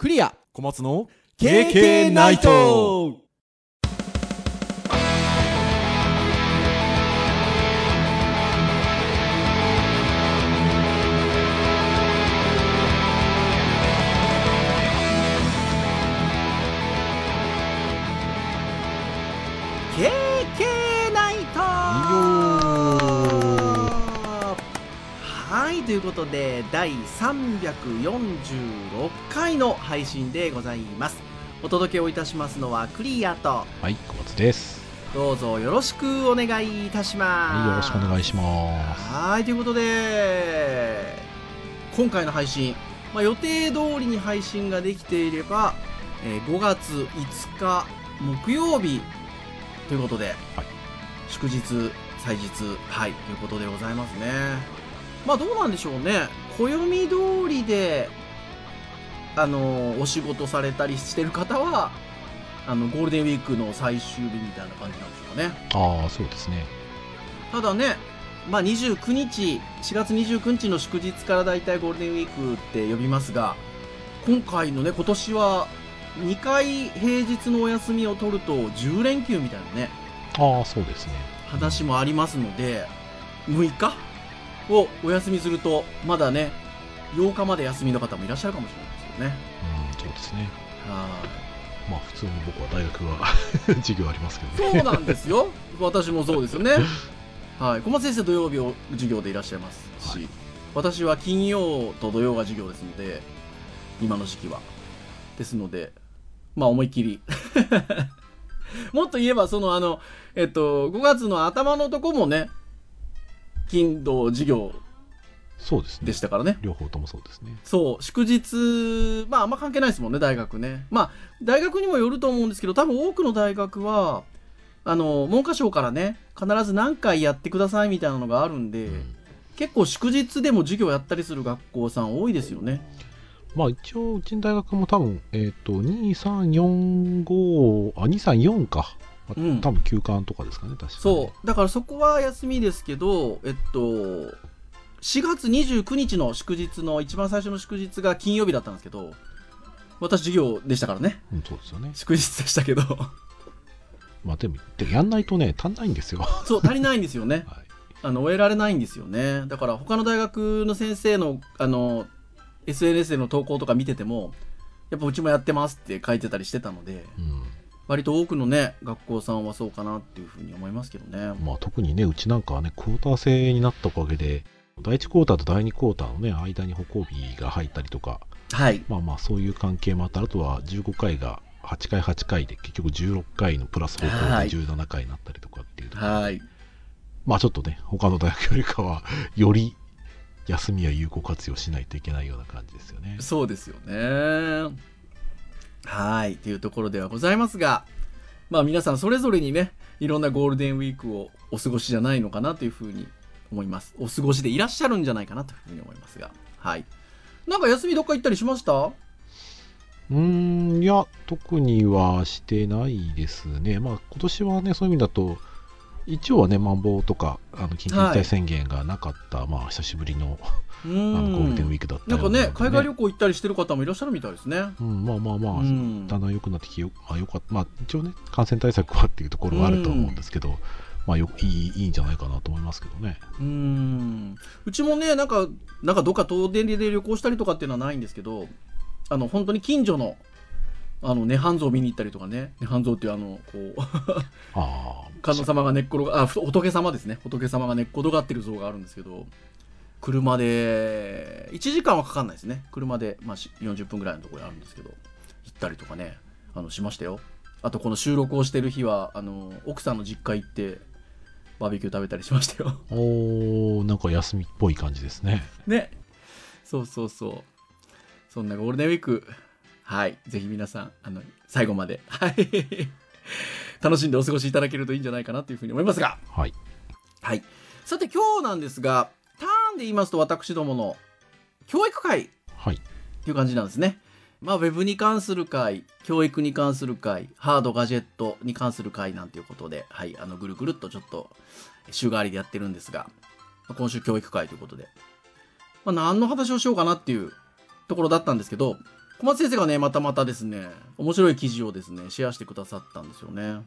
クリア。小松の KK ナイトということで第346回の配信でございます。お届けをいたしますのはクリアとはい小松です。どうぞよろしくお願いいたします。はいよろしくお願いします。はいということで今回の配信、まあ、予定通りに配信ができていれば、えー5月5日木曜日ということで、はい。祝日祭日はいということでございますねまあどうなんでしょうね。暦通りであのお仕事されたりしてる方はあのゴールデンウィークの最終日みたいな感じなんでしょうかね。ああそうですね。ただね、まあ、29日、4月29日の祝日からだいたいゴールデンウィークって呼びますが、今回のね、今年は2回平日のお休みを取ると10連休みたいなね、ああそうですね。話もありますので、6日をお休みすると、まだね、8日まで休みの方もいらっしゃるかもしれないですよね。うんそうですねはまあ普通に僕は大学は 授業ありますけいどねそうなんですよ。私もそうですよね。はい。小松先生土曜日を授業でいらっしゃいますし、はい私は金曜と土曜が授業ですので、今の時期は。ですので、まあ思いっきり。もっと言えば、そのあの、えっと、5月の頭のとこもね、金土授業そうですねでしたからね。両方ともそうですねそう、祝日、まああんま関係ないですもんね、大学ね。まあ、大学にもよると思うんですけど、多分多くの大学は、あの、文科省からね、必ず何回やってくださいみたいなのがあるんで、うん結構祝日でも授業やったりする学校さん多いですよね。まあ一応うちの大学も多分えっ、と2345あ234か、まあうん多分休館とかですかね確かにそう。だからそこは休みですけど、えっと、4月29日の祝日の一番最初の祝日が金曜日だったんですけど、私授業でしたからね。うん、そうですよね祝日でしたけど。まあでもやんないとね足んないんですよはそう、足りないんですよね。いあの終えられないんですよねだから他の大学の先生のあの SNS での投稿とか見ててもやっぱうちもやってますって書いてたりしてたのでうん割と多くのね学校さんはそうかなっていうふうに思いますけどねまあ、特にね、うちなんかはね、クォーター制になったおかげで、第1クォーターと第2クォーターのね、間に歩行日が入ったりとか、はいまあまあ、そういう関係もあった。あとは15回が8回8回で、結局16回のプラス歩行はいで17回になったりとかっていうところではいまあちょっとね、他の大学よりかは、より休みは有効活用しないといけないような感じですよね。そうですよねはいっていうところではございますがまあ皆さんそれぞれにねいろんなゴールデンウィークをお過ごしじゃないのかなというふうに思います。お過ごしでいらっしゃるんじゃないかなというふうに思いますが。はい。なんか休みどっか行ったりしました？うーん、いや、特にはしてないですね。まあ今年はね、そういう意味だと、一応はね、まん防とか、あの緊急事態宣言がなかった、まあ久しぶりのうあのゴールデンウィんークだったな。んかね海外旅行行ったりしてる方もいらっしゃるみたいですね。うん、まあまあまあ、うん。だんだん良くなってきてよ、あ、よかった。まあ一応ね、感染対策はっていうところはあると思うんですけど、まあよいいいいんじゃないかなと思いますけどね。うん。うちもねなんかなんかどっか遠出で旅行したりとかっていうのはないんですけどあの本当に近所のあの涅槃像を見に行ったりとかね。涅槃像っていうあのこう あ あ、観音様が寝っ転があふ仏様ですね。仏様が寝っ転がってる像があるんですけど車で1時間はかかんないですね。車で、まあ、し40分ぐらいのところにあるんですけど行ったりとかねあのしましたよ。あとこの収録をしてる日はあの奥さんの実家行ってバーベキュー食べたりしましたよ。おー、なんか休みっぽい感じですね。ね。そうそうそう。そんなゴールデンウィーク。はい。ぜひ皆さんあの最後まで。はい。楽しんでお過ごしいただけるといいんじゃないかなというふうに思いますが。はい。はい。さて今日なんですが、ターンで言いますと私どもの教育会っはい。ていう感じなんですね。まあ、ウェブに関する会、教育に関する会、ハードガジェットに関する会なんていうことで、はい、あの、ぐるぐるっとちょっと週替わりでやってるんですが、まあ今週教育会ということで、まあ、何の話をしようかなっていうところだったんですけど、小松先生がね、またまたですね、面白い記事をですね、シェアしてくださったんですよね。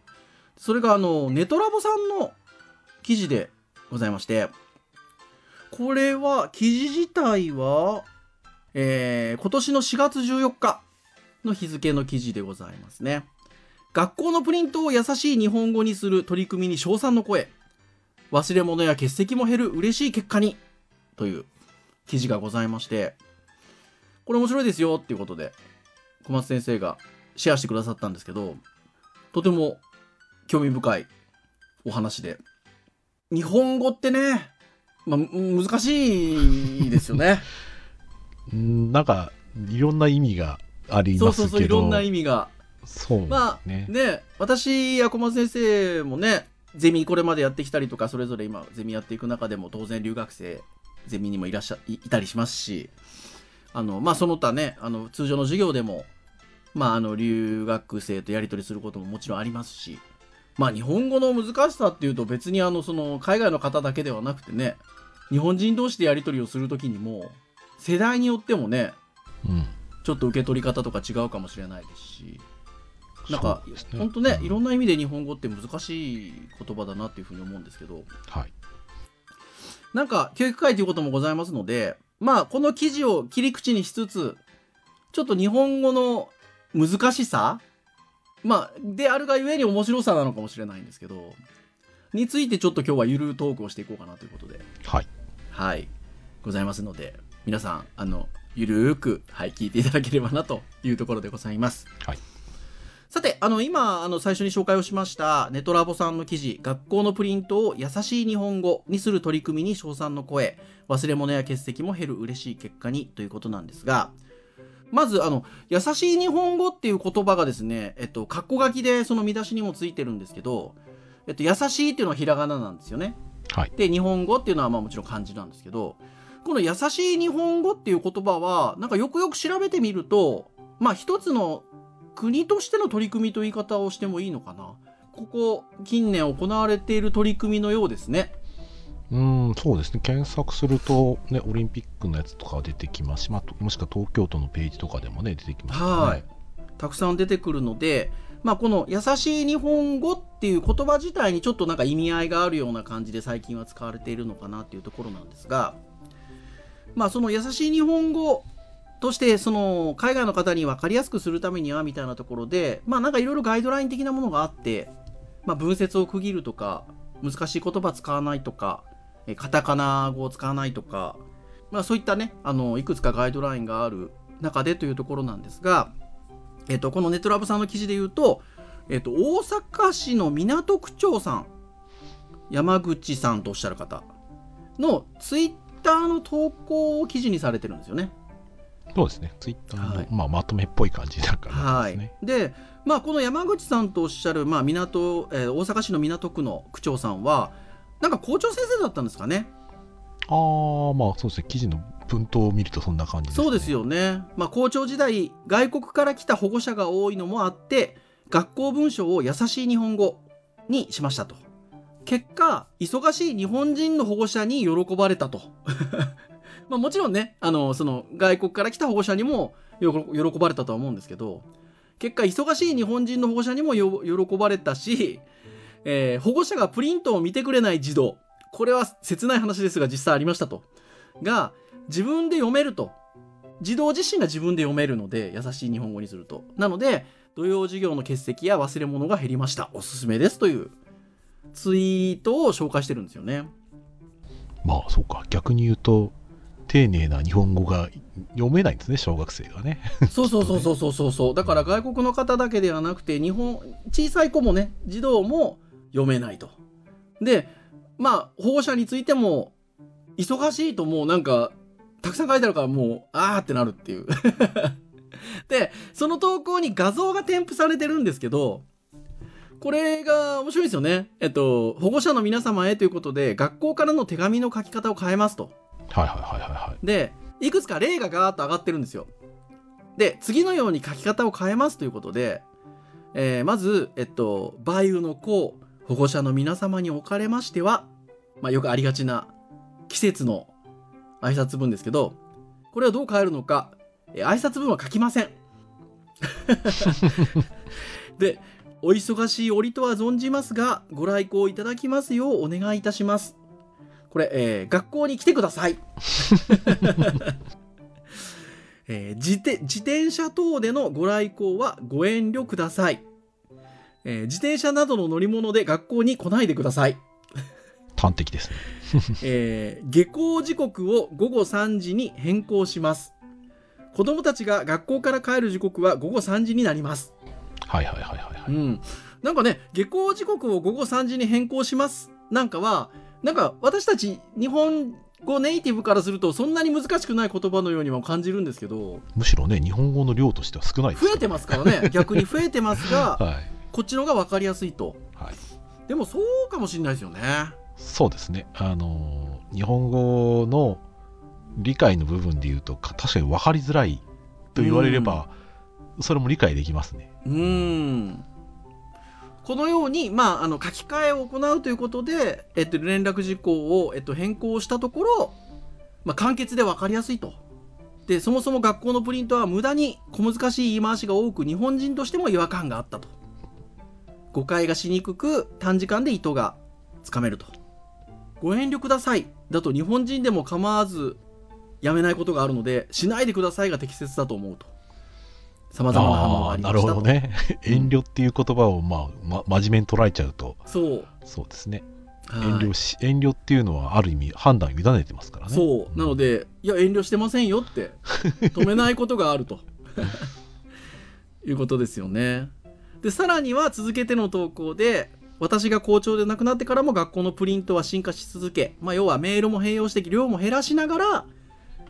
それがあの、ネトラボさんの記事でございまして、これは、記事自体は、えー、今年の4月14日の日付の記事でございますね。学校のプリントを優しい日本語にする取り組みに称賛の声。忘れ物や欠席も減る嬉しい結果に。という記事がございまして、これ面白いですよっていうことで、小松先生がシェアしてくださったんですけど、とても興味深いお話で。日本語ってね、まあ、難しいですよね。んなんか、いろんな意味がありますけど。そうそうそう、いろんな意味が。そう、ね、まあ、ね、私や小松先生もね、ゼミこれまでやってきたりとか、それぞれ今、ゼミやっていく中でも、当然留学生、ゼミにもいらっしゃいたりしますし、あの、まあ、その他ね、あの、通常の授業でも、まあ、あの、留学生とやり取りすることももちろんありますし、まあ、日本語の難しさっていうと別にあの、その、海外の方だけではなくてね、日本人同士でやり取りをするときにも、世代によってもね、うん、ちょっと受け取り方とか違うかもしれないですし、なんか、ね、本当ね、うん、いろんな意味で日本語って難しい言葉だなっていうふうに思うんですけど、はい。なんか、教育会ということもございますので、まあ、この記事を切り口にしつつ、ちょっと日本語の難しさまあ、であるがゆえに面白さなのかもしれないんですけど、についてちょっと今日はゆるトークをしていこうかなということで。はい。はい。ございますので、皆さん、あの、ゆるーく、はい、聞いていただければなというところでございます。はい。さて、あの、今、あの、最初に紹介をしました、ネトラボさんの記事、学校のプリントを優しい日本語にする取り組みに称賛の声、忘れ物や欠席も減る嬉しい結果にということなんですが、まず、あの、優しい日本語っていう言葉がですね、えっと、括弧書きでその見出しにもついてるんですけど、えっと、優しいっていうのはひらがななんですよね。はい。で、日本語っていうのはまあもちろん漢字なんですけど、この優しい日本語っていう言葉は、なんかよくよく調べてみると、まあ一つの国としての取り組みという言い方をしてもいいのかな。ここ近年行われている取り組みのようですね。うんそうですね検索すると、ね、オリンピックのやつとか出てきますし、まあ、もしくは東京都のページとかでもね出てきますね。はいたくさん出てくるので、まあ、この優しい日本語っていう言葉自体にちょっとなんか意味合いがあるような感じで最近は使われているのかなっていうところなんですが、まあ、その優しい日本語としてその海外の方に分かりやすくするためにはみたいなところでまあなんかいろいろガイドライン的なものがあって、まあ、文節を区切るとか難しい言葉使わないとかカタカナ語を使わないとか、まあ、そういったねあのいくつかガイドラインがある中でというところなんですが、えっと、このネットラブさんの記事で言うと、えっと、大阪市の港区長さん山口さんとおっしゃる方のツイッターの投稿を記事にされてるんですよね。そうですね、ツイッターの、はい、まあ、まとめっぽい感じだからですね。はい、で、まあ、この山口さんとおっしゃる、まあ、港、えー、大阪市の港区の区長さんは、なんか校長先生だったんですかね。ああ、まあそうですね、記事の文頭を見るとそんな感じですね。そうですよね。まあ、校長時代、外国から来た保護者が多いのもあって、学校文章を優しい日本語にしましたと。結果、忙しい日本人の保護者に喜ばれたと。まあもちろんね、あの、その外国から来た保護者にも喜ばれたとは思うんですけど、結果、忙しい日本人の保護者にも喜ばれたし、えー、保護者がプリントを見てくれない児童、これは切ない話ですが実際ありましたと。が、自分で読めると。児童自身が自分で読めるので、優しい日本語にすると。なので、土曜授業の欠席や忘れ物が減りました。おすすめですというツイートを紹介してるんですよね。まあ、そうか。逆に言うと、丁寧な日本語が読めないんですね、小学生がね。そうそうそうそうそうそう。だから外国の方だけではなくて、日本、小さい子もね、児童も読めないと。で、まあ、保護者についても、忙しいともうなんか、たくさん書いてあるからもう、あーってなるっていう で、その投稿に画像が添付されてるんですけど、これが面白いですよね。えっと、保護者の皆様へということで、学校からの手紙の書き方を変えますと。はいはいはいはいはい。で、いくつか例がガーッと上がってるんですよ。で、次のように書き方を変えますということで、えー、まず、えっと、梅雨の子、保護者の皆様におかれましては、まあ、よくありがちな季節の挨拶文ですけど、これはどう変えるのか、え、挨拶文は書きません。でお忙しい折とは存じますがご来校いただきますようお願いいたします。これ、えー学校に来てください。えー自転自転車等でのご来校はご遠慮ください、えー自転車などの乗り物で学校に来ないでください端的ですね。えー下校時刻を午後3時に変更します。子供たちが学校から帰る時刻は午後3時になります。はいはいはいはい、はいうん。なんかね、下校時刻を午後3時に変更します。なんかは、なんか私たち日本語ネイティブからするとそんなに難しくない言葉のようにも感じるんですけど、むしろね、日本語の量としては少ないです増えてますからね。逆に増えてますが、はい。こっちの方が分かりやすいと。はい。でもそうかもしれないですよね。そうですね。あのー、日本語の理解の部分で言うと、か確かに分かりづらいと言われれば、それも理解できますね。うーんこのように、まあ、あの書き換えを行うということで、えっと、連絡事項を、えっと、変更したところ、まあ、簡潔で分かりやすいと。でそもそも学校のプリントは無駄に小難しい言い回しが多く日本人としても違和感があったと誤解がしにくく短時間で意図がつかめると。ご遠慮ください。だと日本人でも構わずやめないことがあるのでしないでくださいが適切だと思うと。さまざまな反応がありました。となるほどね。遠慮っていう言葉を、まあ、ま、真面目に捉えちゃうと、そう。そうですね。はい。遠慮し、遠慮っていうのは、ある意味、判断を委ねてますからね。そう。なのでいや遠慮してませんよって止めないことがあると。いうことですよねでさらには続けての投稿で私が校長で亡くなってからも学校のプリントは進化し続け、まあ、要はメールも併用して量も減らしながら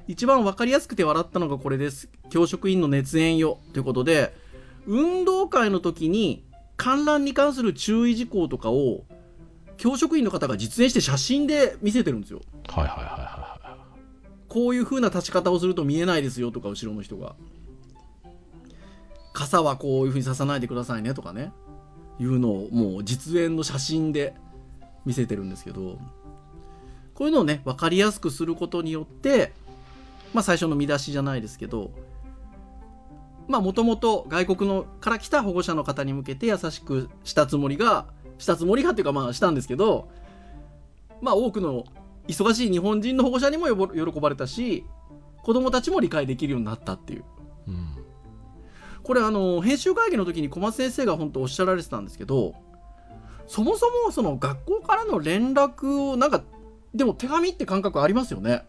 一番分かりやすくて笑ったのがこれです。教職員の熱演よ。ということで運動会の時に観覧に関する注意事項とかを教職員の方が実演して写真で見せてるんですよ。はいはいはいはいはい。こういう風な立ち方をすると見えないですよとか後ろの人が傘はこういう風に刺さないでくださいねとかね。いうのをもう実演の写真で見せてるんですけど。こういうのをね分かりやすくすることによってまあ最初の見出しじゃないですけどまあもともと外国のから来た保護者の方に向けて優しくしたつもりがしたつもりがっていうかまあしたんですけどまあ多くの忙しい日本人の保護者にも喜ばれたし子供たちも理解できるようになったっていう。うん。これあの編集会議の時に小松先生が本当おっしゃられてたんですけどそもそもその学校からの連絡をなんかでも手紙って感覚ありますよね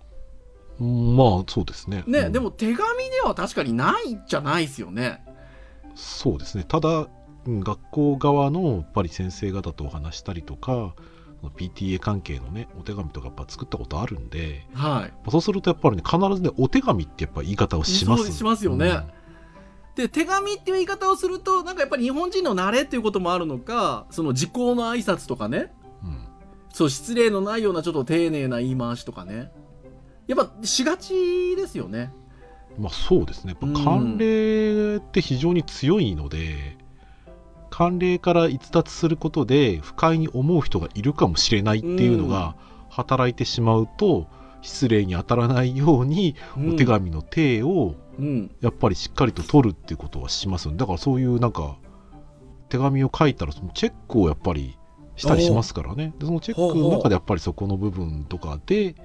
うんまあ、そうですね。ね、うんでも手紙では確かにないじゃないですよねそうですね。ただ、うん学校側のやっぱり先生方とお話したりとか、PTA 関係のね、お手紙とかやっぱ作ったことあるんで、はいそうするとやっぱりね、必ずね、お手紙ってやっぱ言い方をします。しますよねで手紙っていう言い方をするとなんかやっぱり日本人の慣れっていうこともあるのかその時効の挨拶とかね。うん。うんそう失礼のないようなちょっと丁寧な言い回しとかね。やっぱしがちですよね。まあそうですね。やっうん。ぱ慣例って非常に強いので、慣例から逸脱することで不快に思う人がいるかもしれないっていうのが働いてしまうと、失礼に当たらないようにお手紙の手をうん。やっぱりしっかりと取るっていうことはしますだからそういうなんか手紙を書いたらそのチェックをやっぱりしたりしますからね。でそのチェックの中でやっぱりそこの部分とかで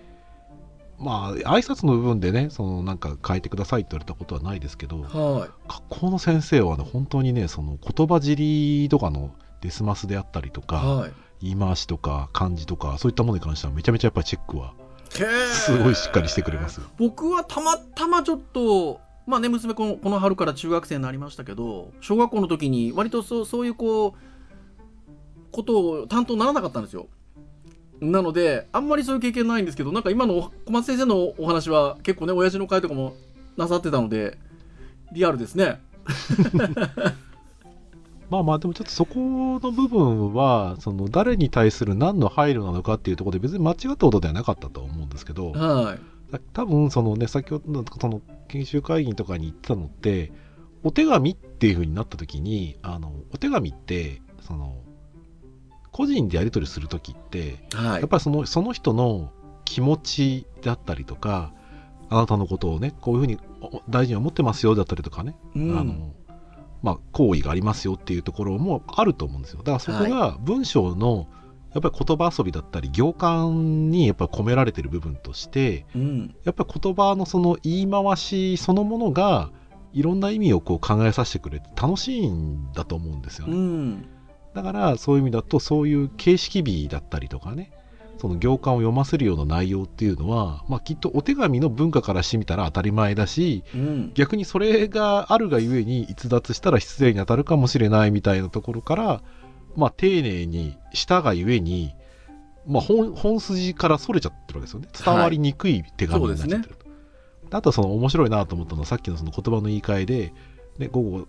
まあ挨拶の部分でねそのなんか変えてくださいって言われたことはないですけどはい。学校の先生はね本当にねその言葉尻とかのデスマスであったりとかはい。言い回しとか漢字とかそういったものに関してはめちゃめちゃやっぱりチェックはすごいしっかりしてくれますよ。僕はたまたまちょっとまあね娘このこの春から中学生になりましたけど小学校の時に割とそうそういうこうことを担当ならなかったんですよ。なのであんまりそういう経験ないんですけどなんか今の小松先生のお話は結構ね親父の会とかもなさってたのでリアルですね まあまあでもちょっとそこの部分はその誰に対する何の配慮なのかっていうところで別に間違ったことではなかったと思うんですけどはい。多分そのね先ほどのその研修会議とかに言ってたのってお手紙っていう風になった時にあのお手紙ってその個人でやり取りする時ってはい。やっぱりそのその人の気持ちだったりとかあなたのことをねこういうふうにお大事に思ってますよだったりとかね、うん。あのまあ、行為がありますよっていうところもあると思うんですよ。だからそこが文章のやっぱり言葉遊びだったり行間にやっぱり込められてる部分としてうん。やっぱり言葉のその言い回しそのものがいろんな意味をこう考えさせてくれて楽しいんだと思うんですようね、ん。だからそういう意味だとそういう形式美だったりとかねその行間を読ませるような内容っていうのは、まあ、きっとお手紙の文化からしてみたら当たり前だしうん。逆にそれがあるがゆえに逸脱したら失礼に当たるかもしれないみたいなところから、まあ、丁寧にしたがゆえに、まあ、本本筋からそれちゃってるわけですよね。伝わりにくい手紙になっちゃってると、あとはその面白いなと思ったのはさっきのその言葉の言い換えで、ね、午後、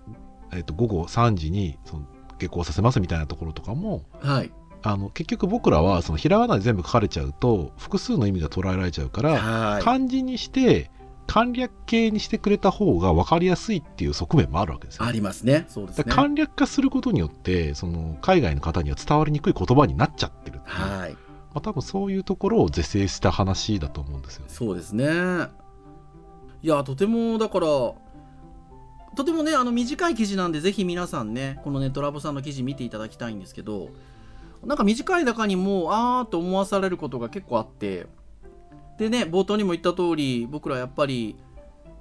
えっと午後3時にその下校させますみたいなところとかもはいあの結局僕らはそのひらがなで全部書かれちゃうと複数の意味が捉えられちゃうから、はい。漢字にして簡略形にしてくれた方が分かりやすいっていう側面もあるわけですよ、ありますね。そうですね。簡略化することによってその海外の方には伝わりにくい言葉になっちゃってるっていう。はい。まあ、多分そういうところを是正した話だと思うんですよ。ね。そうですね。いやとてもだからとてもねあの短い記事なんでぜひ皆さんねこのネットラボさんの記事見ていただきたいんですけどなんか短い中にもあーと思わされることが結構あって。でね冒頭にも言った通り僕らやっぱり、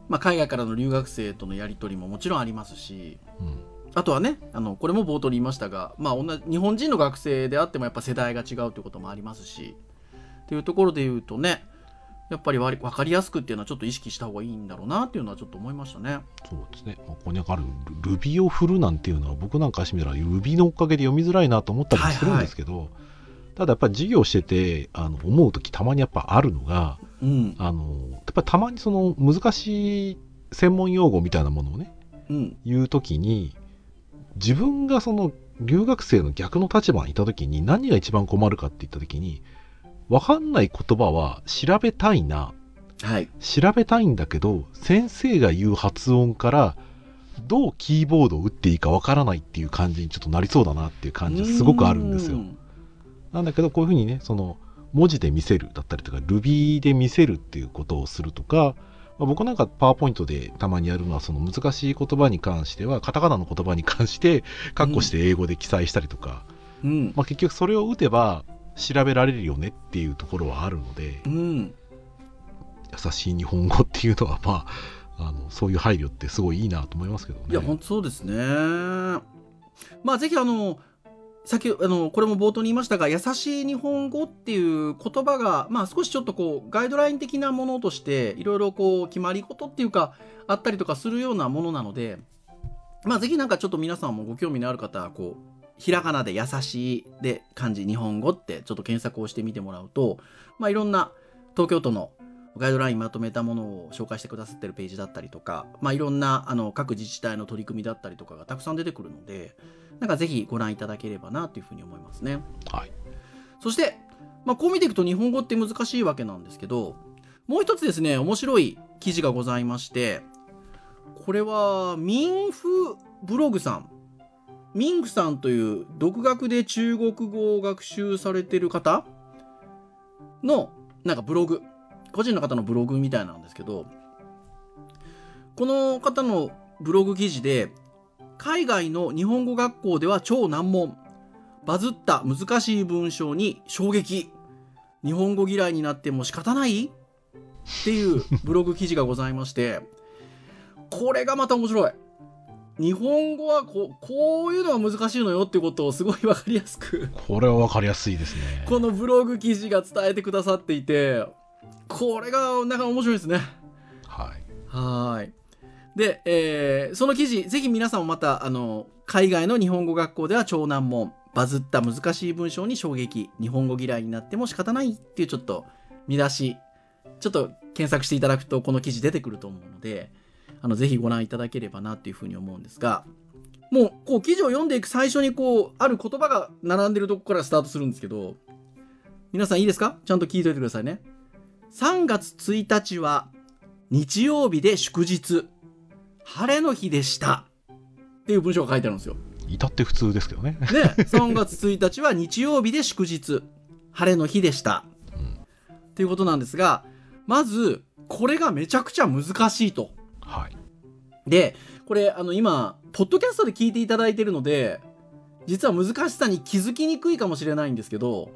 まあ、海外からの留学生とのやり取りももちろんありますし。うん。あとはねあのこれも冒頭に言いましたが、まあ、同じ日本人の学生であってもやっぱ世代が違うということもありますし。っていうところで言うとねやっぱり分かりやすくっていうのはちょっと意識した方がいいんだろうなっていうのはちょっと思いましたね。そうですね、まあ、ここにあるルルビを振るなんていうのは僕なんかしてみたらルビのおかげで読みづらいなと思ったりもするんですけど、ただやっぱり授業しててあの思う時たまにやっぱあるのがうん。あのやっぱりたまにその難しい専門用語みたいなものをねうん。言う時に自分がその留学生の逆の立場にいた時に何が一番困るかって言った時に分かんない言葉は調べたいな。はい。調べたいんだけど先生が言う発音からどうキーボードを打っていいかわからないっていう感じにちょっとなりそうだなっていう感じがすごくあるんですよ。う。なんだけどこういうふうにねその文字で見せるだったりとか Ruby で見せるっていうことをするとか、まあ僕なんかパワーポイントでたまにやるのはその難しい言葉に関してはカタカナの言葉に関してカッコして英語で記載したりとか、うん。まあ、結局それを打てば調べられるよねっていうところはあるのでうん優しい日本語っていうのはまああのそういう配慮ってすごいいいなと思いますけどね。いや本当そうですね。まあぜひあの先あのこれも冒頭に言いましたが優しい日本語っていう言葉が、まあ、少しちょっとこうガイドライン的なものとしていろいろこう決まり事っていうかあったりとかするようなものなので、まあ、ぜひなんかちょっと皆さんもご興味のある方はこうひらがなで優しいで漢字日本語ってちょっと検索をしてみてもらうと、まあ、いろんな東京都のガイドラインまとめたものを紹介してくださってるページだったりとか、まあ、いろんなあの各自治体の取り組みだったりとかがたくさん出てくるのでなんかぜひご覧いただければなというふうに思いますね。はい、そして、まあ、こう見ていくと日本語って難しいわけなんですけどもう一つですね面白い記事がございましてこれは民フブログさんミンクさんという独学で中国語を学習されてる方？のなんかブログ。個人の方のブログみたいなんですけどこの方のブログ記事で海外の日本語学校では超難問。バズった難しい文章に衝撃。日本語嫌いになっても仕方ない？っていうブログ記事がございましてこれがまた面白い。日本語はこうこういうのが難しいのよってことをすごい分かりやすくこれは分かりやすいですね。このブログ記事が伝えてくださっていてこれがなかなか面白いですね。はい、はい。で、えーその記事ぜひ皆さんもまたあの海外の日本語学校では超難問バズった難しい文章に衝撃。日本語嫌いになっても仕方ないっていうちょっと見出しちょっと検索していただくとこの記事出てくると思うのであのぜひご覧いただければなっていうふうに思うんですがもうこう記事を読んでいく最初にこうある言葉が並んでるとこからスタートするんですけど皆さんいいですか？ちゃんと聞いておいてくださいね。3月1日は日曜日で祝日。晴れの日でした。っていう文章が書いてあるんですよ。至って普通ですけどね。ね、3月1日は日曜日で祝日、晴れの日でした。っていうことなんですが、まず、これがめちゃくちゃ難しいと。はい、で、これ、あの、今、ポッドキャストで聞いていただいてるので、実は難しさに気づきにくいかもしれないんですけど、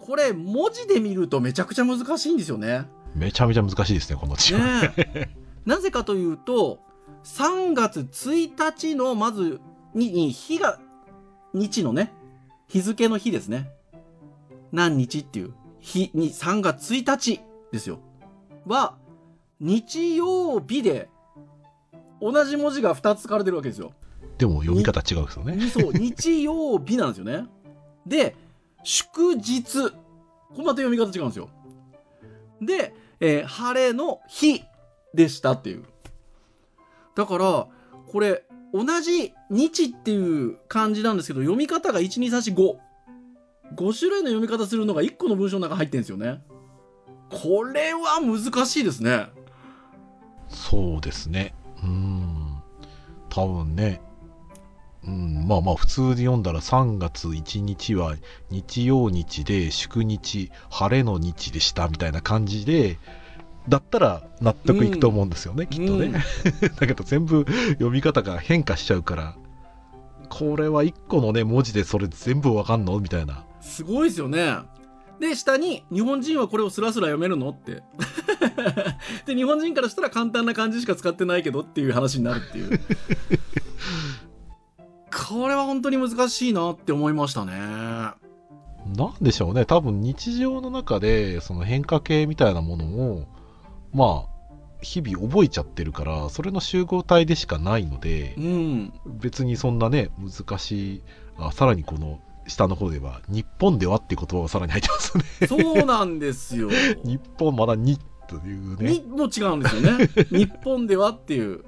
これ、文字で見るとめちゃくちゃ難しいんですよね。めちゃめちゃ難しいですね、この地方。ねえなぜかというと、3月1日の、まず、に、に日が、日のね、日付の日ですね。何日っていう日に、3月1日ですよ。は、日曜日で、同じ文字が2つ書かれてるわけですよ。でも読み方違うんですよね。そう、日曜日なんですよね。で、祝日。これまた読み方違うんですよ。で、えー晴れの日でしたっていう。だから、これ、同じ日っていう漢字なんですけど、読み方が1、2、3、4、5。5種類の読み方するのが1個の文章の中に入ってるんですよね。これは難しいですね。そうですね。うーん。多分ね。うん、まあまあ普通に読んだら3月1日は日曜日で祝日晴れの日でしたみたいな感じでだったら納得いくと思うんですよね、きっとね、うんだけど全部読み方が変化しちゃうからこれは1個のね文字でそれ全部わかんの？みたいなすごいですよね。で、下に、日本人はこれをスラスラ読めるのって。で、日本人からしたら簡単な漢字しか使ってないけどっていう話になるっていう。これは本当に難しいなって思いましたね。なんでしょうね、多分日常の中で、その変化系みたいなものを、まあ、日々覚えちゃってるから、それの集合体でしかないのでう、ん。別にそんなね、難しい、あさらにこの下の方では、日本ではっていう言葉がさらに入ってますね。そうなんですよ。日本まだにというね。にも違うんですよね。日本ではっていう。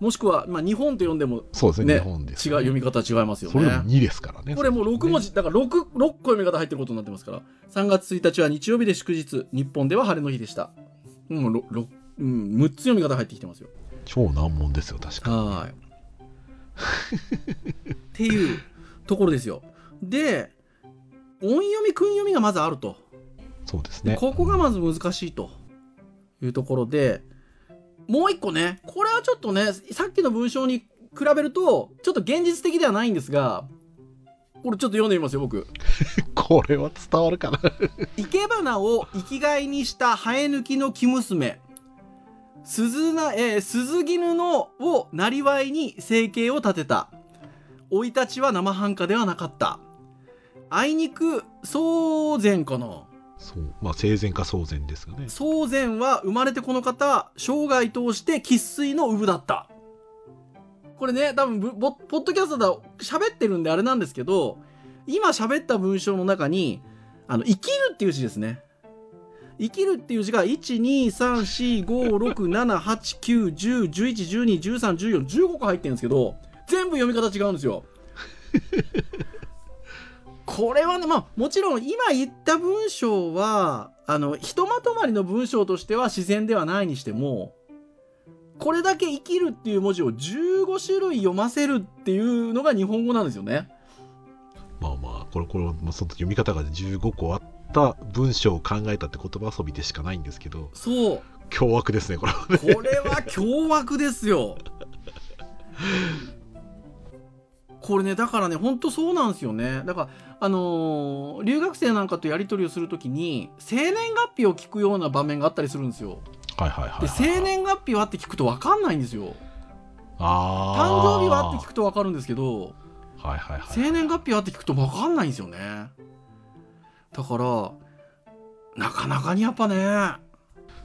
もしくは、まあ、日本と読んでもそうですね、ね日本です、違う読み方違いますよそれでもね。2ですからね。これもう6文字、だから 6, 6個読み方入ってることになってますから。3月1日は日曜日で祝日、日本では晴れの日でした。うん、ろろうん、6つ読み方入ってきてますよ。超難問ですよ、確かはーい。っていうところですよ。で、音読み、訓読みがまずあると。そうですね。ここがまず難しいというところで、もう一個ね、これはちょっとね、さっきの文章に比べると、ちょっと現実的ではないんですが、これちょっと読んでみますよ、僕。これは伝わるかな。生け花を生きがいにしたハエ抜きの生娘。鈴な、えー鈴絹のをなりわいに生計を立てた。生い立ちは生半可ではなかった。あいにく、宗前かな。そう。まあ、生前か壮前ですがね。宗前は生まれてこの方、生涯通して生粋の産だった。これね、多分ポッドキャストで喋ってるんであれなんですけど、今喋った文章の中に、あの、生きるっていう字ですね。生きるっていう字が、1、2、3、4、5、6、7、8、9、10、11、12、13、14、15個入ってるんですけど、全部読み方違うんですよ。これはね、まあ、もちろん今言った文章は、あの、ひとまとまりの文章としては自然ではないにしても、これだけ生きるっていう文字を15種類読ませるっていうのが日本語なんですよね。まあまあ、これ、これ、まあ、その読み方が15個あった文章を考えたって言葉遊びでしかないんですけど、そう。凶悪ですね、これはね。これは凶悪ですよ。これね、だからね、ほんとそうなんですよね。だから、あのー留学生なんかとやり取りをするときに、生年月日を聞くような場面があったりするんですよ。はいはいはい、で、はい。生年月日はって聞くと分かんないんですよ。あ誕生日はって聞く。くと分かるんですけど、はいはいはい。生年月日はって聞くと分かんないんですよね。だから、なかなかにやっぱね、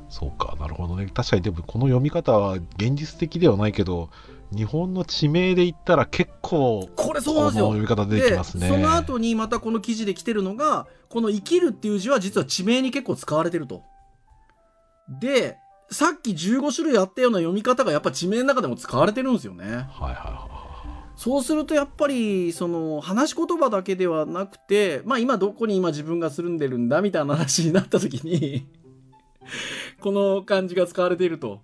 そうか、なるほどね。確かに、でもこの読み方は現実的ではないけど、日本の地名で言ったら結構、これそうなんですよ。読み方出てきますね。でその後にまたこの記事で来てるのがこの「生きる」っていう字は実は地名に結構使われてると。でさっき15種類あったような読み方がやっぱ地名の中でも使われてるんですよね。はいはいはそうするとやっぱりその話し言葉だけではなくてまあ今どこに今自分が住んでるんだみたいな話になった時にこの漢字が使われていると。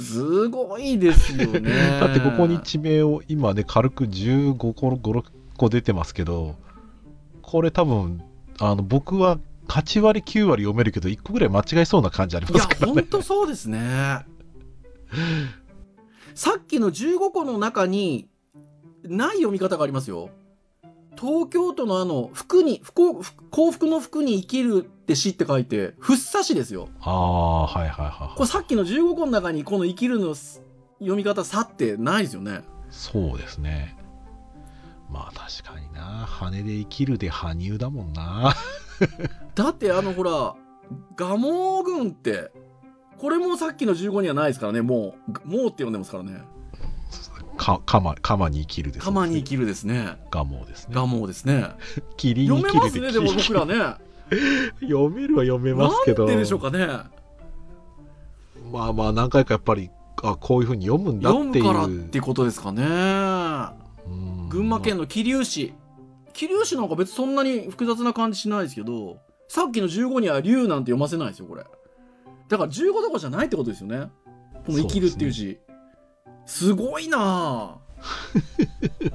すごいですよね。い。だってここに地名を今ね、軽く15個、5、6個出てますけど、これ多分、あの、僕は8割、9割読めるけど、1個ぐらい間違えそうな感じありいやますからね。本当そうですね。さっきの15個の中にない読み方がありますよ。東京都のあの、服に、不幸、福の服に生きるって詩って書いて、ふっさしですよ。ああ、はいはいはい。これさっきの15個の中にこの生きるのす読み方さってないですよね。そうですね。まあ確かにな。羽で生きるで羽生だもんな。だってあのほら、蒲生郡って、これもさっきの15にはないですからね、もう、もうって呼んでますからね。か、かま、かまに生きるです、釜に生きるですね。ガモですね。蒲生ですね。霧に読生きるでめますね、でも僕らね。読めるは読めますけど。なんででしょうかね。まあまあ何回かやっぱり、あ、こういうふうに読むんだっていう。読むからってことですかね。うん群馬県の桐生市。桐生市なんか別にそんなに複雑な感じしないですけど、さっきの15には龍なんて読ませないですよ、これ。だから15どころじゃないってことですよね。この生きるっていう字。すごいなぁ。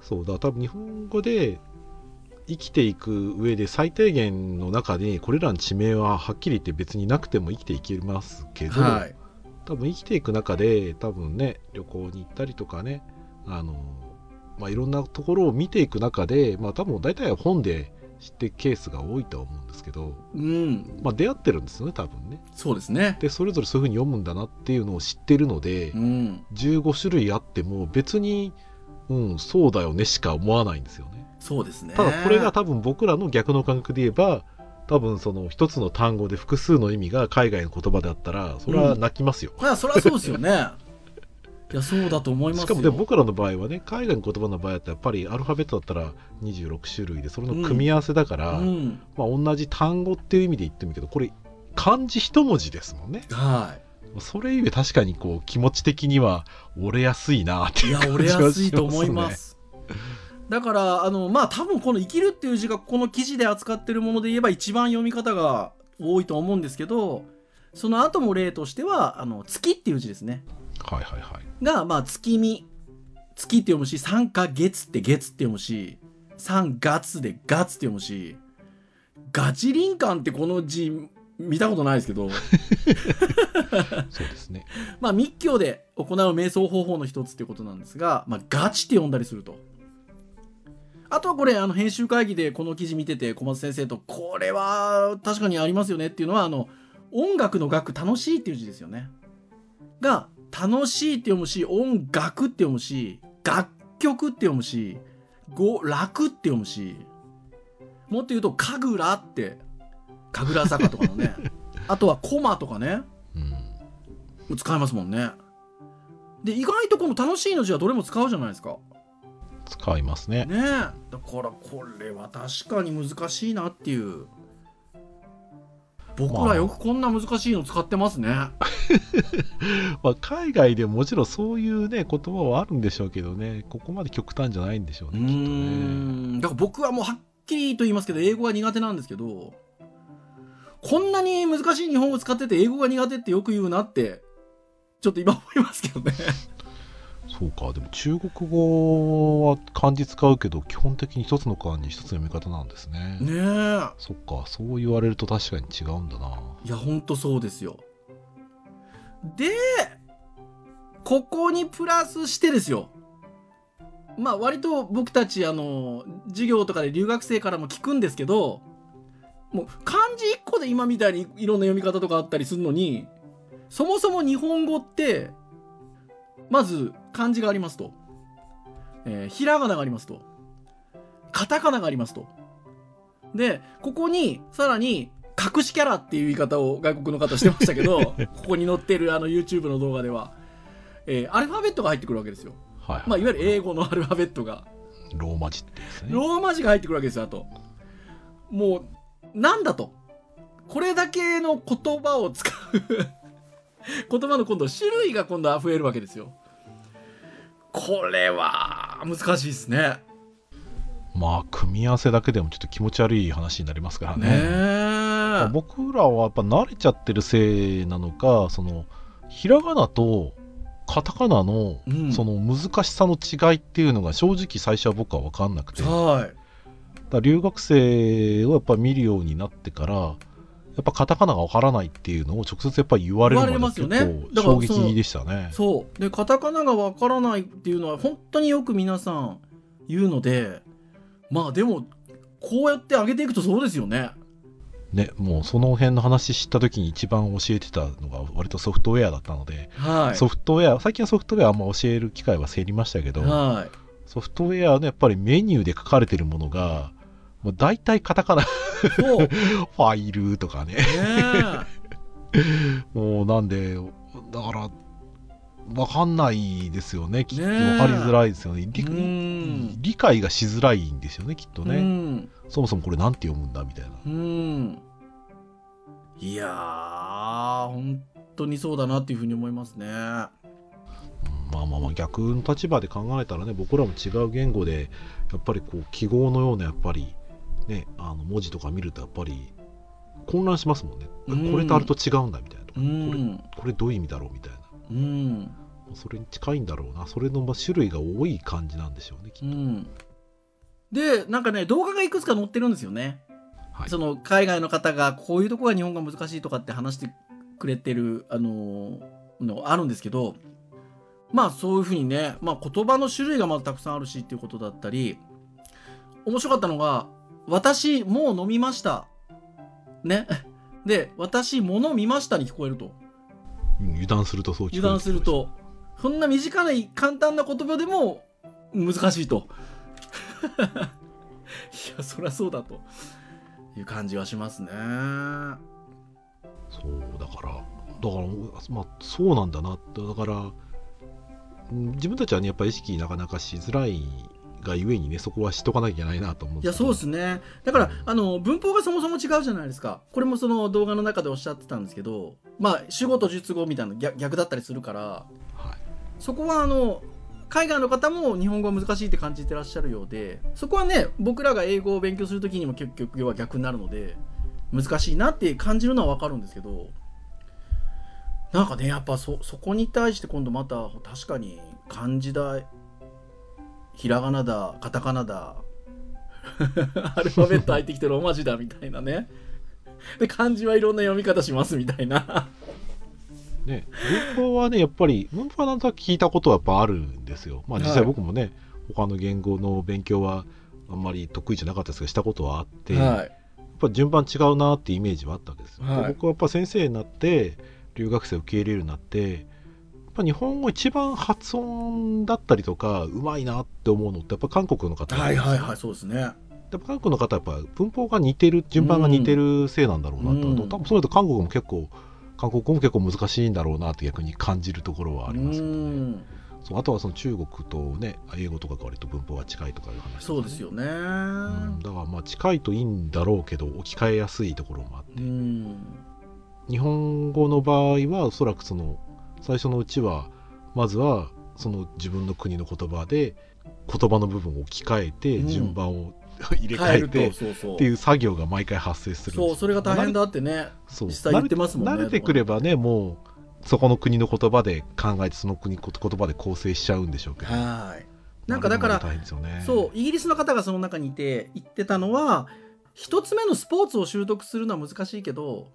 そうだ多分日本語で生きていく上で最低限の中でこれらの地名ははっきり言って別になくても生きていけますけど、はい。多分生きていく中で多分ね旅行に行ったりとかねあの、まあ、いろんなところを見ていく中で、まあ、多分大体は本で知ってるケースが多いとは思うんですけど、うん。まあ、出会ってるんですよね多分ねそうですね。でそれぞれそういうふうに読むんだなっていうのを知ってるので、うん。15種類あっても別に、うん、そうだよねしか思わないんですよねそうですね。ただこれが多分僕らの逆の感覚で言えば多分その一つの単語で複数の意味が海外の言葉であったらそれは泣きますよ、まあ、そりゃそうですよね。いや、そうだと思いますよ。しかもでも僕らの場合はね海外の言葉の場合だったらやっぱりアルファベットだったら26種類でそれの組み合わせだから、うん。まあ、同じ単語っていう意味で言ってもいいけどこれ漢字一文字ですもんねはい。それゆえ確かにこう気持ち的には折れやすいなっていや、いう感折れじはしますねやすいと思います。だから、あの、まあ、多分この生きるっていう字がこの記事で扱ってるもので言えば一番読み方が多いと思うんですけど、その後も例としては、あの、月っていう字ですね。はいはいはいが、まあ、月見。月って読むし、三か月って月って読むし、三月で月って読むし、ガチリンカンってこの字見たことないですけど、そうですね まあ、密教で行う瞑想方法の一つっていうことなんですが、まあ、ガチって呼んだりすると。あとはこれ、あの、編集会議でこの記事見てて、小松先生と、これは確かにありますよねっていうのは、あの、音楽の楽、楽しいっていう字ですよね。が、楽しいって読むし、音楽って読むし、楽曲って読むし、語、楽って読むし、もっと言うと、神楽って、神楽坂とかのね、あとはコマとかね、うん使えますもんね。で、意外とこの楽しいの字はどれも使うじゃないですか。使いますねねえ。だからこれは確かに難しいなっていう。僕らよくこんな難しいの使ってますね。まあ、海外でももちろんそういうね言葉はあるんでしょうけどねここまで極端じゃないんでしょううねきっとね。だから僕はもうはっきりと言いますけど、英語が苦手なんですけど、こんなに難しい日本語使ってて英語が苦手ってよく言うなって、ちょっと今思いますけどね。そうかでも中国語は漢字使うけど基本的に一つの漢字一つの読み方なんですねねえ。そっかそう言われると確かに違うんだないや、ほんとそうですよ。で、ここにプラスしてですよ。まあ割と僕たちあの、授業とかで留学生からも聞くんですけど、もう漢字1個で今みたいにいろんな読み方とかあったりするのに、そもそも日本語って、まず漢字がありますと。えーひらがながありますと。カタカナがありますと。で、ここにさらに隠しキャラっていう言い方を外国の方してましたけど、ここに載ってるあの YouTube の動画では、えーアルファベットが入ってくるわけですよ。はい、はいまあ、いわゆる英語のアルファベットが。ローマ字ってですねローマ字が入ってくるわけですよ、あと。もう、なんだと。これだけの言葉を使う 言葉の今度、種類が今度は増えるわけですよ。これは、難しいですね。まあ組み合わせだけでもちょっと気持ち悪い話になりますからねね。僕らはやっぱ慣れちゃってるせいなのかそのひらがなとカタカナのうんその難しさの違いっていうのが正直最初は僕は分かんなくて、はい。ら留学生をやっぱ見るようになってからやっぱカタカナがわからないっていうのを直接やっぱり言われるのが言われますよね。結構衝撃でしたね。そうでカタカナがわからないっていうのは本当によく皆さん言うのでまあでもこうやって上げていくとそうですよね。ね、もうその辺の話知った時に一番教えてたのが割とソフトウェアだったので、はい。ソフトウェア、最近はソフトウェアあんま教える機会は減りましたけど、はい。ソフトウェアのやっぱりメニューで書かれてるものが、もう大体カタカナ、そ ファイルとかね。もうなんで、だから、わかんないですよね、きっと。わかりづらいですよね。理うん理解がしづらいんですよね、きっとうね。んそもそもこれなんて読むんだみたいな。うんいやー本当にそうだなっていうふうに思いますねうんまあまあまあ逆の立場で考えたらね僕らも違う言語でやっぱりこう記号のようなやっぱりねあの文字とか見るとやっぱり混乱しますもんね、うん。これとあれと違うんだみたいなとか、うん。これこれどういう意味だろうみたいな。うん。それに近いんだろうな。それのまあ種類が多い感じなんでしょうねきっと、うん。でなんかね動画がいくつか載ってるんですよね。はい。その海外の方がこういうとこが日本が難しいとかって話してくれてるあのーのあるんですけどまあそういうふうにね、まあ、言葉の種類がまずたくさんあるしっていうことだったり面白かったのが「私もう飲みました」ね。で「私物見ました」に聞こえると。うん油断するとそう聞こえ油断すると。そんな短い簡単な言葉でも難しいと。いやそりゃそうだと。いう感じはしますね。そうだからだからまあそうなんだなってだからうん自分たちはねやっぱり意識なかなかしづらいがゆえにねそこはしとかなきゃいけないなと思うんいやそうですね。ねだから、うん。あの文法がそもそも違うじゃないですか。これもその動画の中でおっしゃってたんですけどまあ主語と述語みたいなの逆逆だったりするから。はい。そこはあの海外の方も日本語は難しいって感じてらっしゃるようでそこはね僕らが英語を勉強するときにも結局要は逆になるので難しいなって感じるのは分かるんですけどなんかねやっぱそそこに対して今度また確かに漢字だひらがなだカタカナだ。アルファベット入ってきてローマ字だみたいなね。で漢字はいろんな読み方しますみたいな。ね、文法はね、やっぱり、文法はなんとなく聞いたことはやっぱあるんですよ。まあ実際はい。僕もね、他の言語の勉強はあんまり得意じゃなかったですけど、したことはあって、やっはいぱ順番違うなってイメージはあったわけですよ。ではい。僕はやっぱ先生になって、留学生を受け入れるようになって、やっぱ日本語一番発音だったりとか、うまいなって思うのって、やっぱ韓国の方。はいはいはいそうですね。やっぱ韓国の方はやっぱ文法が似てる順番が似てるせいなんだろうなと、うん。多分それと韓国も結構韓国語も結構難しいんだろうなって逆に感じるところはありますよね。うん。そうあとはその中国とね英語とかが割と文法が近いとかいう話、そうですよね。うんだからまあ近いといいんだろうけど置き換えやすいところもあって。うん。日本語の場合はおそらくその最初のうちはまずはその自分の国の言葉で言葉の部分を置き換えてうん順番を 入れ替えて。っていう作業が毎回発生するそう、それが大変だってね。そう実際言ってますもんね慣れてくればねもうそこの国の言葉で考えてその国言葉で構成しちゃうんでしょうけどはい。なんかだからねそう、イギリスの方がその中にいて言ってたのは、一つ目のスポーツを習得するのは難しいけど、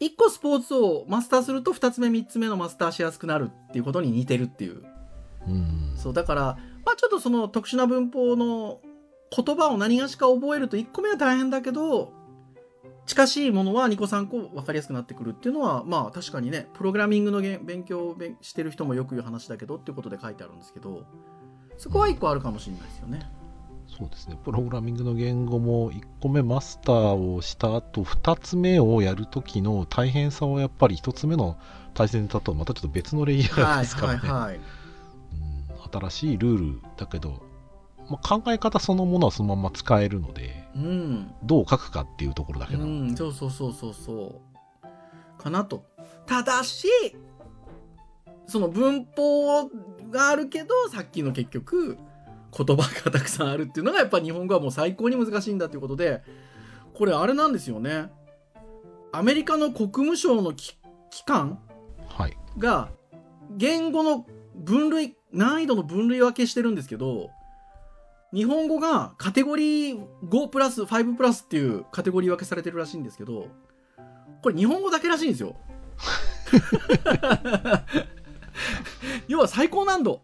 一個スポーツをマスターすると二つ目三つ目のマスターしやすくなるっていうことに似てるっていう。うんそう、だから、まあちょっとその特殊な文法の言葉を何がしか覚えると1個目は大変だけど、近しいものは2個3個分かりやすくなってくるっていうのは、まあ確かにね、プログラミングのげ勉強を勉してる人もよく言う話だけどっていうことで書いてあるんですけど、そこは1個あるかもしれないですよね。そうですねプログラミングの言語も1個目マスターをした後2つ目をやるときの大変さはやっぱり1つ目の対戦だとまたちょっと別のレイヤーはいですからね、はいはい。うん新しいルールだけど、まあ、考え方そのものはそのまま使えるのでうん。どう書くかっていうところだけうなのでん、そうそうそうそうそう。かなと。ただし、その文法があるけど、さっきの結局、言葉がたくさんあるっていうのが、やっぱ日本語はもう最高に難しいんだということで、これあれなんですよね。アメリカの国務省のき機関はい。が、言語の分類、難易度の分類分けしてるんですけど、日本語がカテゴリー5プラス5プラスっていうカテゴリー分けされてるらしいんですけどこれ日本語だけらしいんですよ。要は最高難度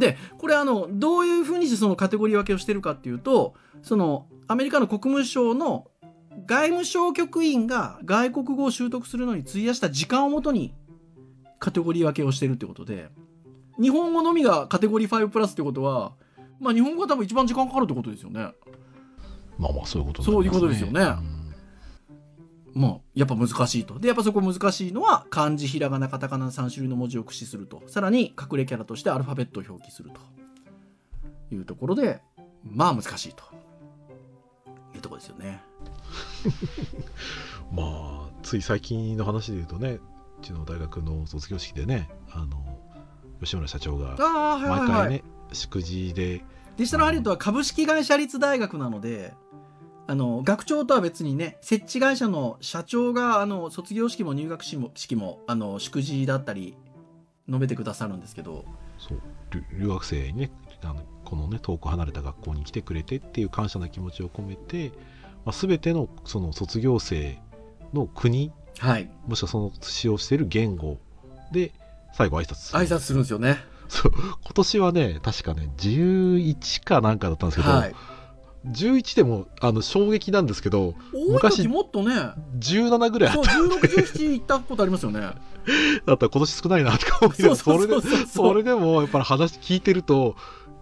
でこれあのどういうふうにしてそのカテゴリー分けをしてるかっていうとそのアメリカの国務省の外務省局員が外国語を習得するのに費やした時間をもとにカテゴリー分けをしてるってことで日本語のみがカテゴリー5プラスってことはまあ日本語が多分一番時間かかるってことですよね。まあまあそういうことそういうことですよねまあ、やっぱ難しいと。で、やっぱそこ難しいのは、漢字、ひらがな、カタカナ3種類の文字を駆使すると。さらに、隠れキャラとしてアルファベットを表記するというところで、まあ難しいというところですよね。まあつい最近の話で言うとねうちの大学の卒業式でねあの吉村社長がああ、はいはいはい。毎回ね祝辞でデジタルハリウッドは株式会社立大学なので、あの学長とは別にね設置会社の社長があの卒業式も入学式も式もあの祝辞だったり述べてくださるんですけど。そう。留留学生にねあのこのね遠く離れた学校に来てくれてっていう感謝の気持ちを込めて、まあ、全てのその卒業生の国はい。もしくはその使用している言語で最後挨拶する。挨拶するんですよね。そう。今年はね確かね11かなんかだったんですけど、はい11でもあの衝撃なんですけど昔時もっとね。17ぐらいあそうった1617行ったことありますよね。だったら今年少ないなとか思いながらそれでもやっぱり話聞いてると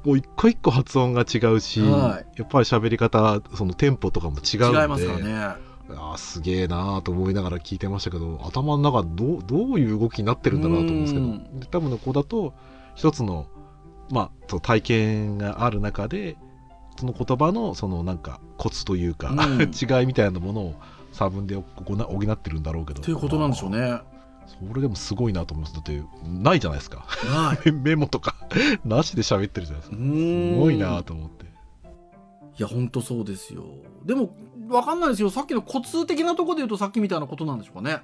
もう一個一個発音が違うし、はやっぱり喋り方そのテンポとかも違うんで。違いますからね。あーすげえなーと思いながら聞いてましたけど頭の中どうどういう動きになってるんだなと思うんですけど。多分の子だと一つの、まあ、その体験がある中でその言葉のそのなんかコツというか、うん。違いみたいなものを差分で補補ってるんだろうけど。ということなんでしょうね。それでもすごいなと思いますだってないじゃないですか。はい。メモとか。なしで喋ってるじゃないですか。すすごいなと思って。いやほんとそうですよ。でも分かんないですよ。さっきのコツ的なところで言うとさっきみたいなことなんでしょうかね、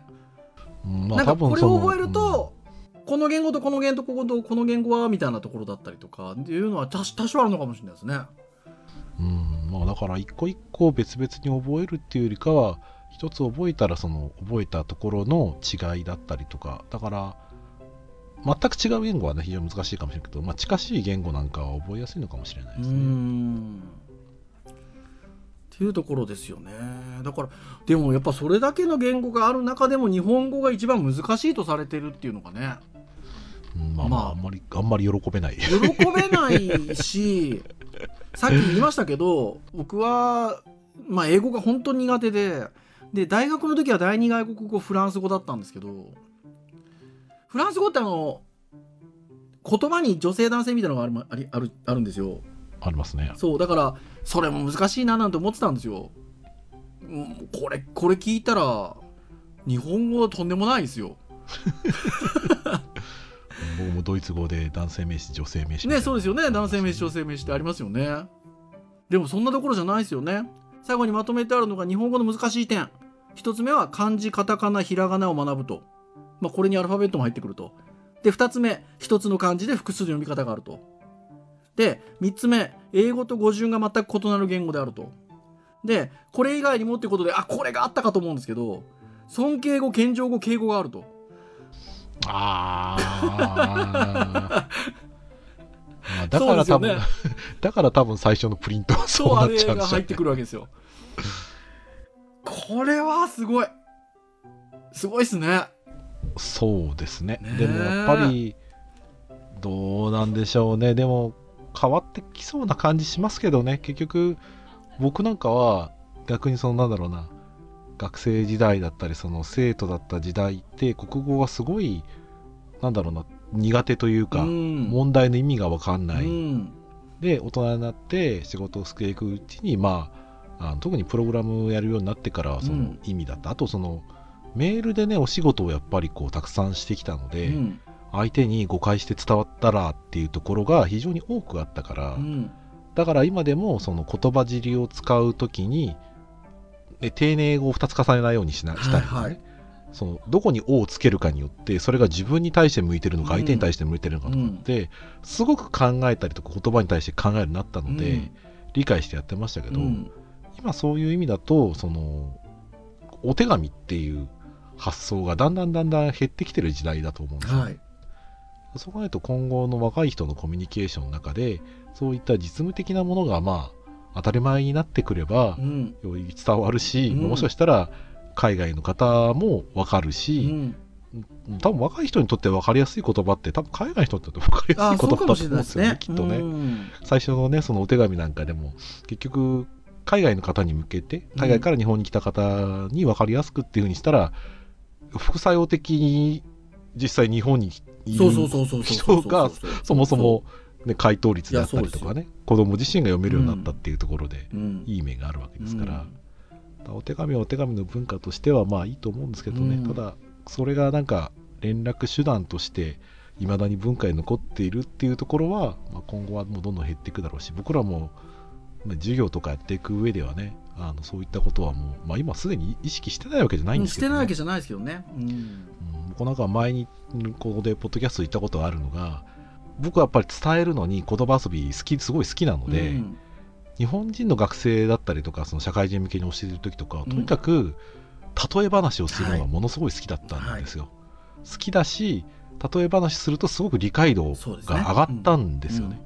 うんまあなんかこれを覚えると、この言語とこの言語とこの言語はみたいなところだったりとかっていうのは多多少あるのかもしれないですねうん。まあ、だから一個一個別々に覚えるっていうよりかは一つ覚えたらその覚えたところの違いだったりとかだから全く違う言語はね非常に難しいかもしれないけど、まあ、近しい言語なんかは覚えやすいのかもしれないうですね。ん。っていうところですよね。だからでもやっぱそれだけの言語がある中でも日本語が一番難しいとされてるっていうのがね。うん。まあままああ。あんまりあんまり喜べない。喜べないし さっき言いましたけど僕は、まあ、英語が本当に苦手でで大学の時は第二外国語フランス語だったんですけどフランス語ってあの言葉に女性男性みたいなのがあるありあるあるんですよ。ありますね。そうだからそれも難しいななんて思ってたんですよ。うんこれこれ聞いたら日本語はとんでもないですよ 僕もドイツ語で男性名詞女性名詞ねそうですよね。男性名詞女性名詞ってありますよね。でもそんなところじゃないですよね。最後にまとめてあるのが日本語の難しい点。一つ目は漢字カタカナひらがなを学ぶと、まあ、これにアルファベットも入ってくると。で二つ目一つの漢字で複数の読み方があると。で三つ目英語と語順が全く異なる言語であると。でこれ以外にもってことであこれがあったかと思うんですけど尊敬語謙譲語敬語があると。あ あ。まあだから多分、そうですよね だから多分最初のプリントはそうなあれっちゃうんですよが入ってくるわけですよ。これはすごい。すごいっすね。そうですねねえでもやっぱりどうなんでしょうねでも変わってきそうな感じしますけどね結局僕なんかは逆にそのなんだろうな学生時代だったりその生徒だった時代って国語がすごいなんだろうな苦手というか、うん。問題の意味が分かんない、うん。で大人になって仕事をしていくうちにまああの特にプログラムをやるようになってからはそのうん意味だった、あとそのメールでねお仕事をやっぱりこうたくさんしてきたので、うん。相手に誤解して伝わったらっていうところが非常に多くあったから、うん。だから今でもその言葉尻を使うときにえ丁寧語を2つ重ねないようにしなしたりね、はいはいそのどこに「お」をつけるかによってそれが自分に対して向いてるのかうん。相手に対して向いてるのかとかって、すごく考えたりとか言葉に対して考えるようになったので、うん。理解してやってましたけど、うん。今そういう意味だとそのお手紙っていう発想がだんだんだんだん減ってきてる時代だと思うんですよ、はい。そう考えると今後の若い人のコミュニケーションの中でそういった実務的なものがまあ当たり前になってくればうん。より伝わるし、うん。もしかしたら海外の方も分かるうし、ん。多分若い人にとって分かりやすい言葉って多分海外の人にとって分かりやすい言葉だと思うんですよねきっとね、うん。最初のねそのお手紙なんかでも結局海外の方に向けて海外から日本に来た方に分かりやすくっていうふうにしたら、副作用的に実際日本にいる人がそもそも、ね、回答率であったりとかね子供自身が読めるようになったっていうところで、うん。いい面があるわけですから、うん。お手紙はお手紙の文化としてはまあいいと思うんですけどね、うん。ただそれがなんか連絡手段としていまだに文化に残っているっていうところは、まあ、今後はもうどんどん減っていくだろうし僕らも、まあ授業とかやっていく上ではねあのそういったことはもう、まあ、今すでに意識してないわけじゃないんですけど、ね、してないわけじゃないですけどね。うん。うん僕なんか前にここでポッドキャスト行ったことがあるのが僕はやっぱり伝えるのに言葉遊び好きすごい好きなので、うん。日本人の学生だったりとかその社会人向けに教えてる時とかはうん。とにかく例え話をするのがものすごい好きだったんですよ、好きだし例え話するとすごく理解度が上がったんですよね。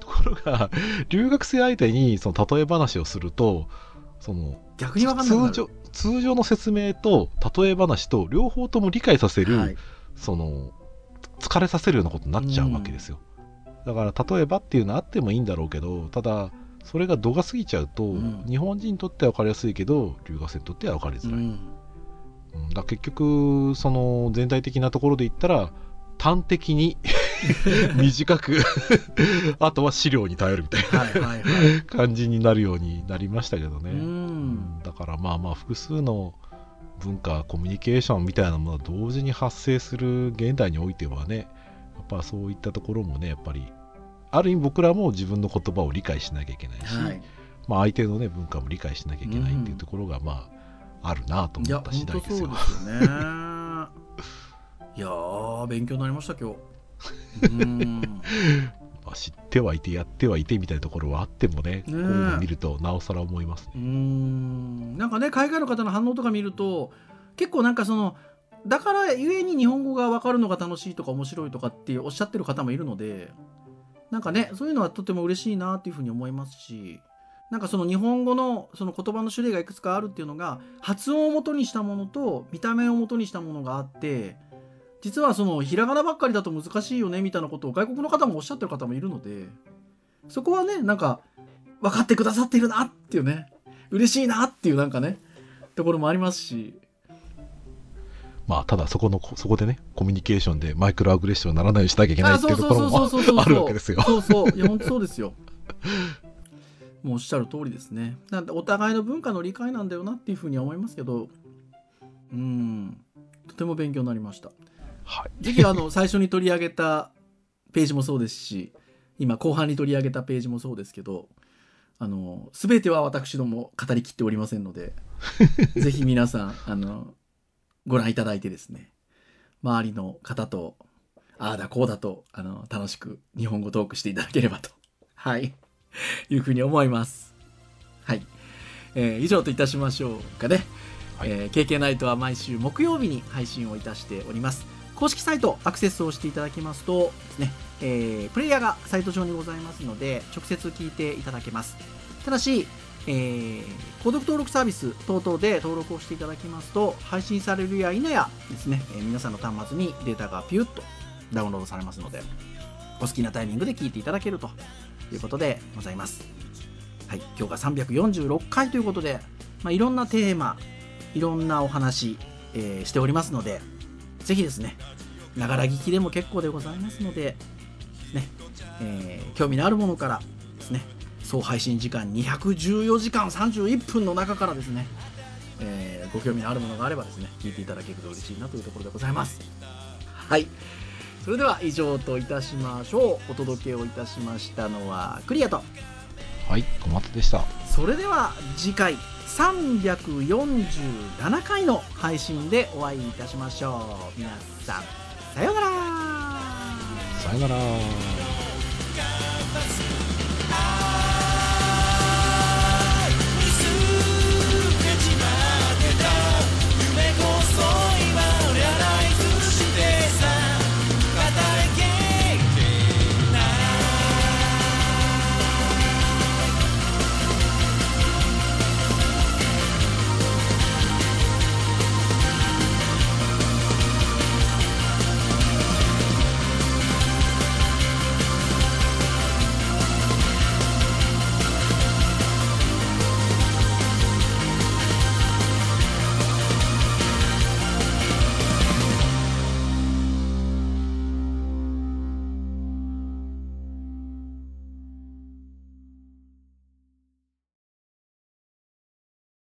ところが留学生相手にその例え話をするとその逆に通常通常の説明と例え話と両方とも理解させる、はい。その疲れさせるようなことになっちゃうわけですよ、だから例えばっていうのはあってもいいんだろうけどただそれが度が過ぎちゃうと、うん。日本人にとっては分かりやすいけど留学生にとっては分かりづらい、うん。うん。だ結局その全体的なところで言ったら端的に 短く あとは資料に頼るみたい。な感じになるようになりましたけどね、うん。だからまあまあ複数の文化コミュニケーションみたいなものが同時に発生する現代においてはねやっぱそういったところもねやっぱりある意味僕らも自分の言葉を理解しなきゃいけないし、はい。まあ、相手のね文化も理解しなきゃいけないっていうところがまああるなといや思った次第ですよ。ですよね。いやー勉強になりました今日。うん。まあ、知ってはいてやってはいてみたいなところはあってもねこういうの見るとなおさら思いますね。うーんなんかね海外の方の反応とか見ると結構なんかそのだからゆえに日本語が分かるのが楽しいとか面白いとかっておっしゃってる方もいるのでなんかねそういうのはとても嬉しいなっていうふうに思いますしなんかその日本語のその言葉の種類がいくつかあるっていうのが発音を元にしたものと見た目を元にしたものがあって実はそのひらがなばっかりだと難しいよねみたいなことを外国の方もおっしゃってる方もいるのでそこはねなんか分かってくださっているなっていうね嬉しいなっていうなんかねところもありますし。まあただそこのそこでねコミュニケーションでマイクロアグレッションにならないようにしなきゃいけないっていうところもあるわけですよ。そうそう。いや本当そうですよ。もうおっしゃる通りですね。なんでお互いの文化の理解なんだよなっていうふうには思いますけど。うん。とても勉強になりましたはい。ぜひあの最初に取り上げたページもそうですし今後半に取り上げたページもそうですけどあの全ては私ども語りきっておりませんので ぜひ皆さんあのご覧いただいてですね周りの方とああだこうだとあの楽しく日本語トークしていただければとはい。いうふうに思います。はい、えー以上といたしましょうかね、はい。えー KK ナイトは毎週木曜日に配信をいたしております公式サイトアクセスをしていただきますとですね、えープレイヤーがサイト上にございますので直接聞いていただけます。ただし、えー購読登録サービス等々で登録をしていただきますと配信されるや否やですね、えー皆さんの端末にデータがピュッとダウンロードされますのでお好きなタイミングで聞いていただけるということでございます。はい今日が346回ということで、まあ、いろんなテーマいろんなお話、えーしておりますのでぜひですねながら聞きでも結構でございますので、ねえー興味のあるものからですね総配信時間214時間31分の中からですね、えーご興味のあるものがあればですね聞いていただけると嬉しいなというところでございます。はい。それでは以上といたしましょう。お届けをいたしましたのはクリアと。はい小松でした。それでは次回347回の配信でお会いいたしましょう。皆さんさようなら。さようなら。